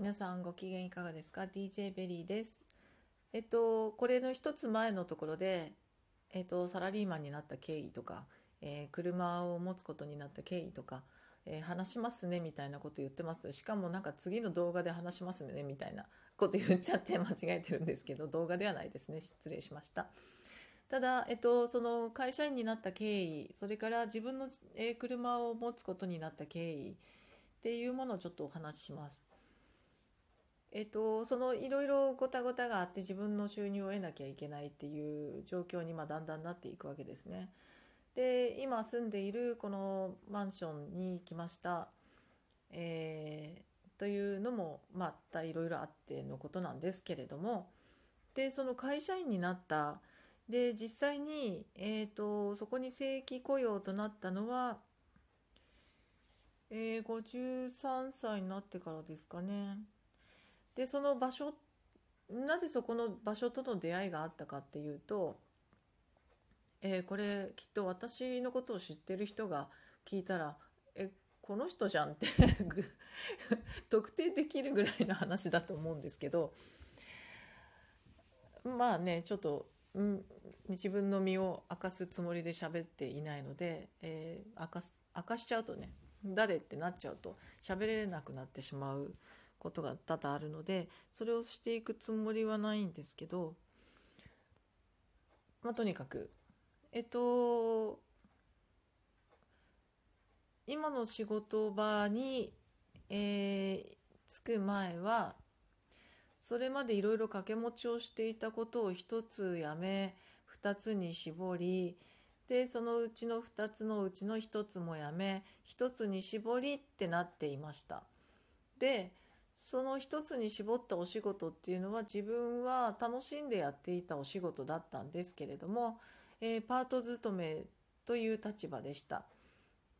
皆さんご機嫌いかがですか ?DJ ベリーです。えっと、これの一つ前のところで、えっと、サラリーマンになった経緯とか、えー、車を持つことになった経緯とか、えー、話しますねみたいなこと言ってます。しかもなんか次の動画で話しますねみたいなこと言っちゃって間違えてるんですけど、動画ではないですね。失礼しました。ただ、えっと、その会社員になった経緯、それから自分の、えー、車を持つことになった経緯っていうものをちょっとお話しします。えっと、そのいろいろごたごたがあって自分の収入を得なきゃいけないっていう状況にまあだんだんなっていくわけですね。で今住んでいるこのマンションに来ました、えー、というのもまたいろいろあってのことなんですけれどもでその会社員になったで実際に、えーと、そこに正規雇用となったのは、えー、53歳になってからですかね。でその場所なぜそこの場所との出会いがあったかっていうと、えー、これきっと私のことを知ってる人が聞いたら「えこの人じゃん」って 特定できるぐらいの話だと思うんですけどまあねちょっと、うん、自分の身を明かすつもりで喋っていないので、えー、明かす明かしちゃうとね誰ってなっちゃうと喋れなくなってしまうことが多々あるのでそれをしていくつもりはないんですけど、まあ、とにかくえっと今の仕事場に、えー、着く前はそれまでいろいろ掛け持ちをしていたことを一つやめ二つに絞りでそのうちの2つのうちの1つもやめ1つに絞りってなっていました。でその一つに絞ったお仕事っていうのは自分は楽しんでやっていたお仕事だったんですけれども、えー、パート勤めという立場でした。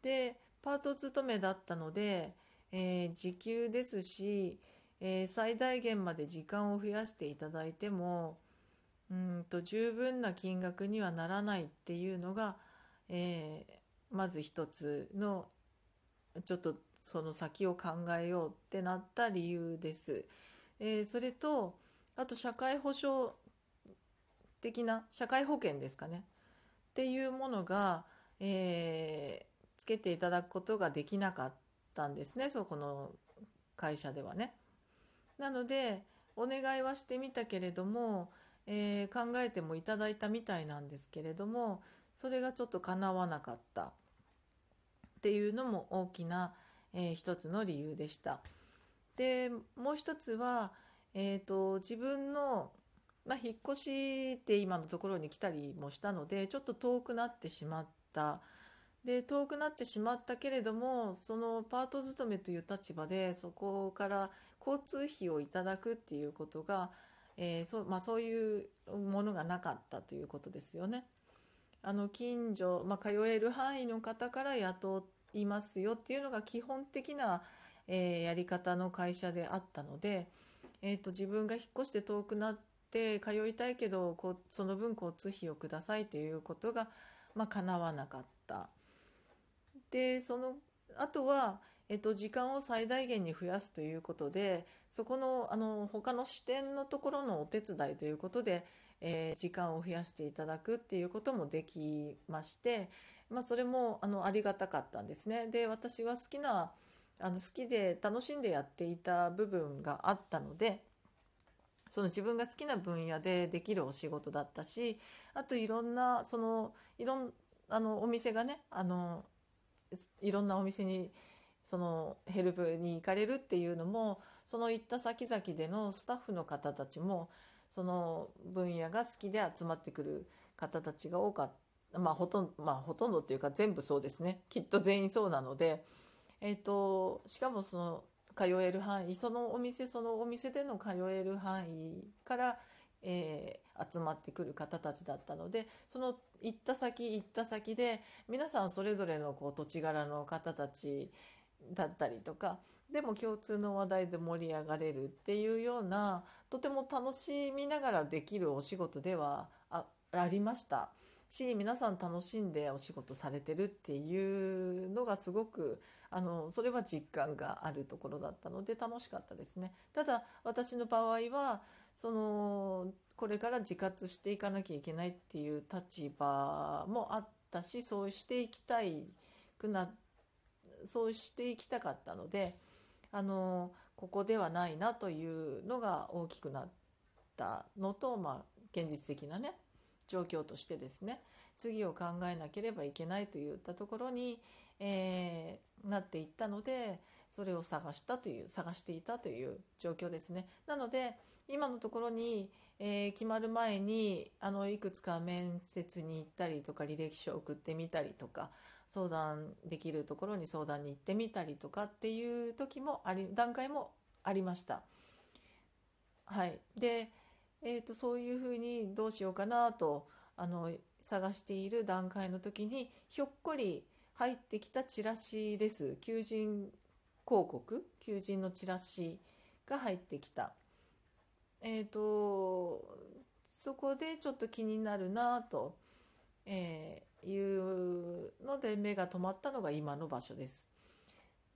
でパート勤めだったので、えー、時給ですし、えー、最大限まで時間を増やしていただいてもうんと十分な金額にはならないっていうのが、えまず一つのちょっとその先を考えようってなった理由です。えー、それとあと社会保障的な社会保険ですかねっていうものが、えー、つけていただくことができなかったんですねそこの会社ではね。なのでお願いはしてみたけれども、えー、考えてもいただいたみたいなんですけれどもそれがちょっとかなわなかったっていうのも大きな、えー、一つの理由でした。でもう一つは、えーと、自分の、まあ、引っ越しって今のところに来たりもしたのでちょっと遠くなってしまった。で遠くなってしまったけれどもそのパート勤めという立場でそこから交通費をいただくっていうことが、えーそまあ、そういうものがなかったということですよね。あの近所、まあ、通える範囲の方から雇いますよっていうのが基本的な、えー、やり方の会社であったので、えーと、自分が引っ越して遠くなって通いたいけどこその分交通費をくださいということが、まあ、叶わなかった。でそのあとは、えっと、時間を最大限に増やすということでそこのあの他の視点のところのお手伝いということで、えー、時間を増やしていただくっていうこともできまして、まあ、それもあのありがたかったんですね。で私は好きなあの好きで楽しんでやっていた部分があったのでその自分が好きな分野でできるお仕事だったしあといろんなそのいろんあのお店がねあのいろんなお店にそのヘルプに行かれるっていうのもその行った先々でのスタッフの方たちもその分野が好きで集まってくる方たちが多かった。まあほとんど、まあほとんどっていうか全部そうですね。きっと全員そうなので、えっ、ー、と、しかもその通える範囲、そのお店そのお店での通える範囲から、えー、集まってくる方たちだったので、その行った先行った先で皆さんそれぞれのこう土地柄の方たちだったりとか、でも共通の話題で盛り上がれるっていうようなとても楽しみながらできるお仕事ではありました。し皆さん楽しんでお仕事されてるっていうのがすごくあのそれは実感があるところだったので楽しかったですね。ただ私の場合はそのこれから自活していかなきゃいけないっていう立場もあったしそうしていきたいくなそうしていきたかったのであのここではないなというのが大きくなったのと、まあ、現実的なね状況としてですね次を考えなければいけないといったところに、えー、なっていったのでそれを探したという探していたという状況ですね。なので今のところに、えー、決まる前にあのいくつか面接に行ったりとか履歴書を送ってみたりとか相談できるところに相談に行ってみたりとかっていう時もあり段階もありました。はい、で、えーと、そういうふうにどうしようかなとあの探している段階の時にひょっこり入ってきたチラシです求人広告？求人のチラシが入ってきた。えっ、ー、とそこでちょっと気になるなと、えー、いうので目が止まったのが今の場所です。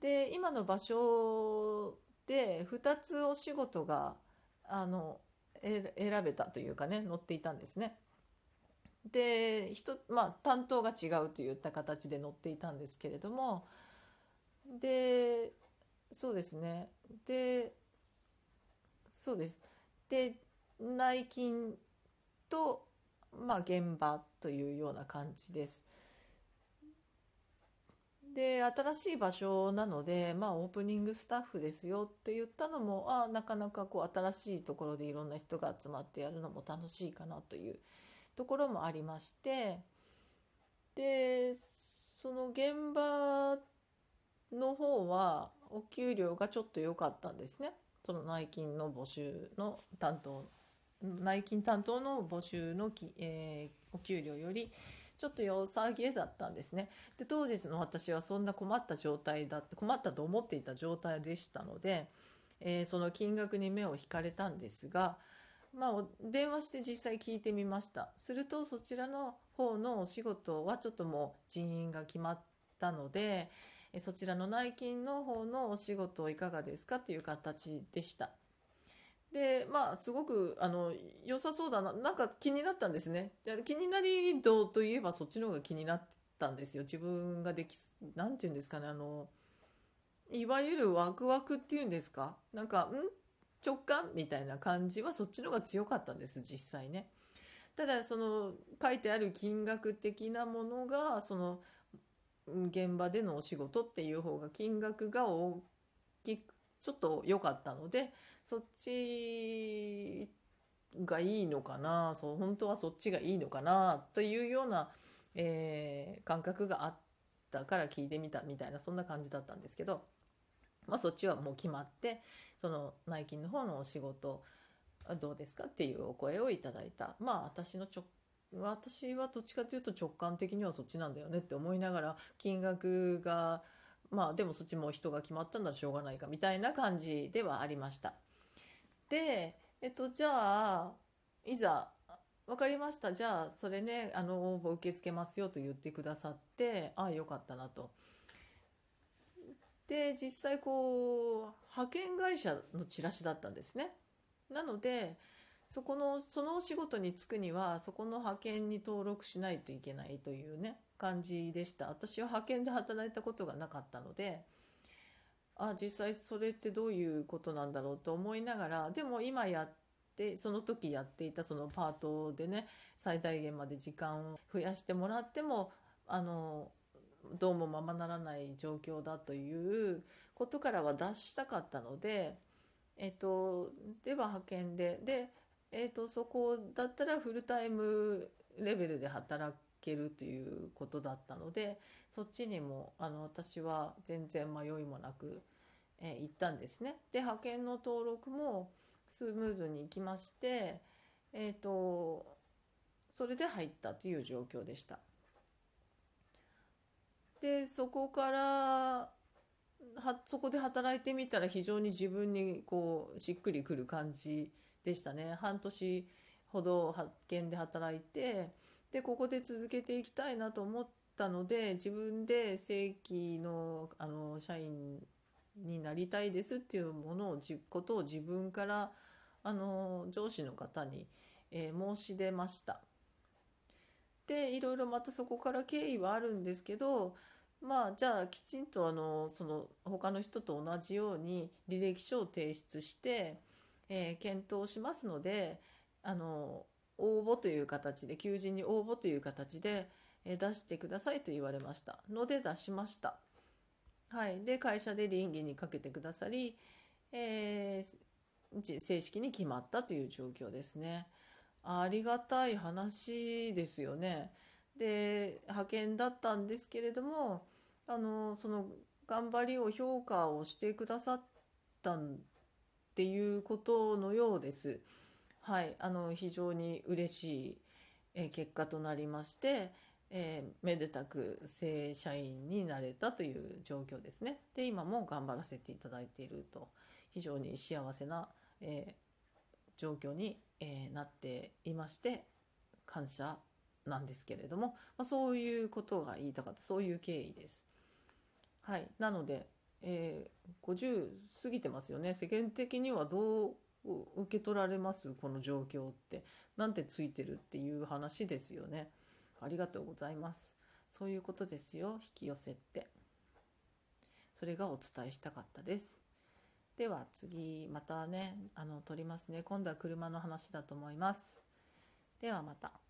で今の場所で2つお仕事があの選べたというかね載っていたんですね。で人、まあ、担当が違うといった形で載っていたんですけれどもでそうですねでそうですで内勤と、まあ、現場というような感じです。で新しい場所なので、まあ、オープニングスタッフですよって言ったのもあなかなかこう新しいところでいろんな人が集まってやるのも楽しいかなというところもありましてでその現場の方はお給料がちょっと良かったんですね。その内勤の募集の担当内勤担当の募集のき、えー、お給料よりちょっと良さげだったんですねで当日の私はそんな困った状態だって困ったと思っていた状態でしたので、えー、その金額に目を引かれたんですがまあ、電話して実際聞いてみましたするとそちらの方のお仕事はちょっともう人員が決まったのでそちらの内勤の方のお仕事いかがですかという形でした。でまあすごくあの良さそうだななんか気になったんですね。じゃ気になり度といえばそっちの方が気になったんですよ。自分ができ何て言うんですかねあのいわゆるワクワクっていうんですか？なんかん？直感みたいな感じはそっちの方が強かったんです実際ね。ただその書いてある金額的なものがその現場でのお仕事っていう方が金額が大きちょっと良かったのでそっちがいいのかなそう本当はそっちがいいのかなというような、えー、感覚があったから聞いてみたみたいなそんな感じだったんですけど、まあ、そっちはもう決まってその内勤の方のお仕事どうですかっていうお声をいただいた。まあ私の直私はどっちかというと直感的にはそっちなんだよねって思いながら金額がまあでもそっちも人が決まったんだらしょうがないかみたいな感じではありました。で、えっと、じゃあいざ分かりましたじゃあそれねあの応募受け付けますよと言ってくださってああよかったなと。で実際こう派遣会社のチラシだったんですね。なのでそこのそのお仕事に就くにはそこの派遣に登録しないといけないというね感じでした。私は派遣で働いたことがなかったのであ実際それってどういうことなんだろうと思いながらでも今やってその時やっていたそのパートでね最大限まで時間を増やしてもらってもあのどうもままならない状況だということからは脱したかったので、えっと、では派遣ででえーと、そこだったらフルタイムレベルで働けるということだったのでそっちにもあの私は全然迷いもなく、えー、行ったんですね。で派遣の登録もスムーズにいきまして、えーと、それで入ったという状況でした。でそこからはそこで働いてみたら非常に自分にこうしっくりくる感じでしたね半年ほど派遣で働いてでここで続けていきたいなと思ったので自分で正規のあの社員になりたいですっていうものをことを自分からあの上司の方に、えー申し出ました。でいろいろまたそこから経緯はあるんですけどまあじゃあきちんとあのその他の人と同じように履歴書を提出して、えー検討しますのであの応募という形で求人に応募という形で、え出してくださいと言われましたので出しました。はい、で会社で倫理にかけてくださり、えー正式に決まったという状況ですね。ありがたい話ですよね。で派遣だったんですけれどもあのその頑張りを評価をしてくださったっていうことのようです。はい、あの非常に嬉しい、え結果となりまして、えーめでたく正社員になれたという状況ですね。で今も頑張らせていただいていると非常に幸せな、えー状況に、えーなっていまして感謝なんですけれども、まあ、そういうことが言いたかったそういう経緯です。はい、なので、えー50過ぎてますよね世間的にはどう受け取られますこの状況ってなんてついてるっていう話ですよね。ありがとうございます。そういうことですよ引き寄せって。それがお伝えしたかったです。では次またねあの撮りますね今度は車の話だと思います。ではまた。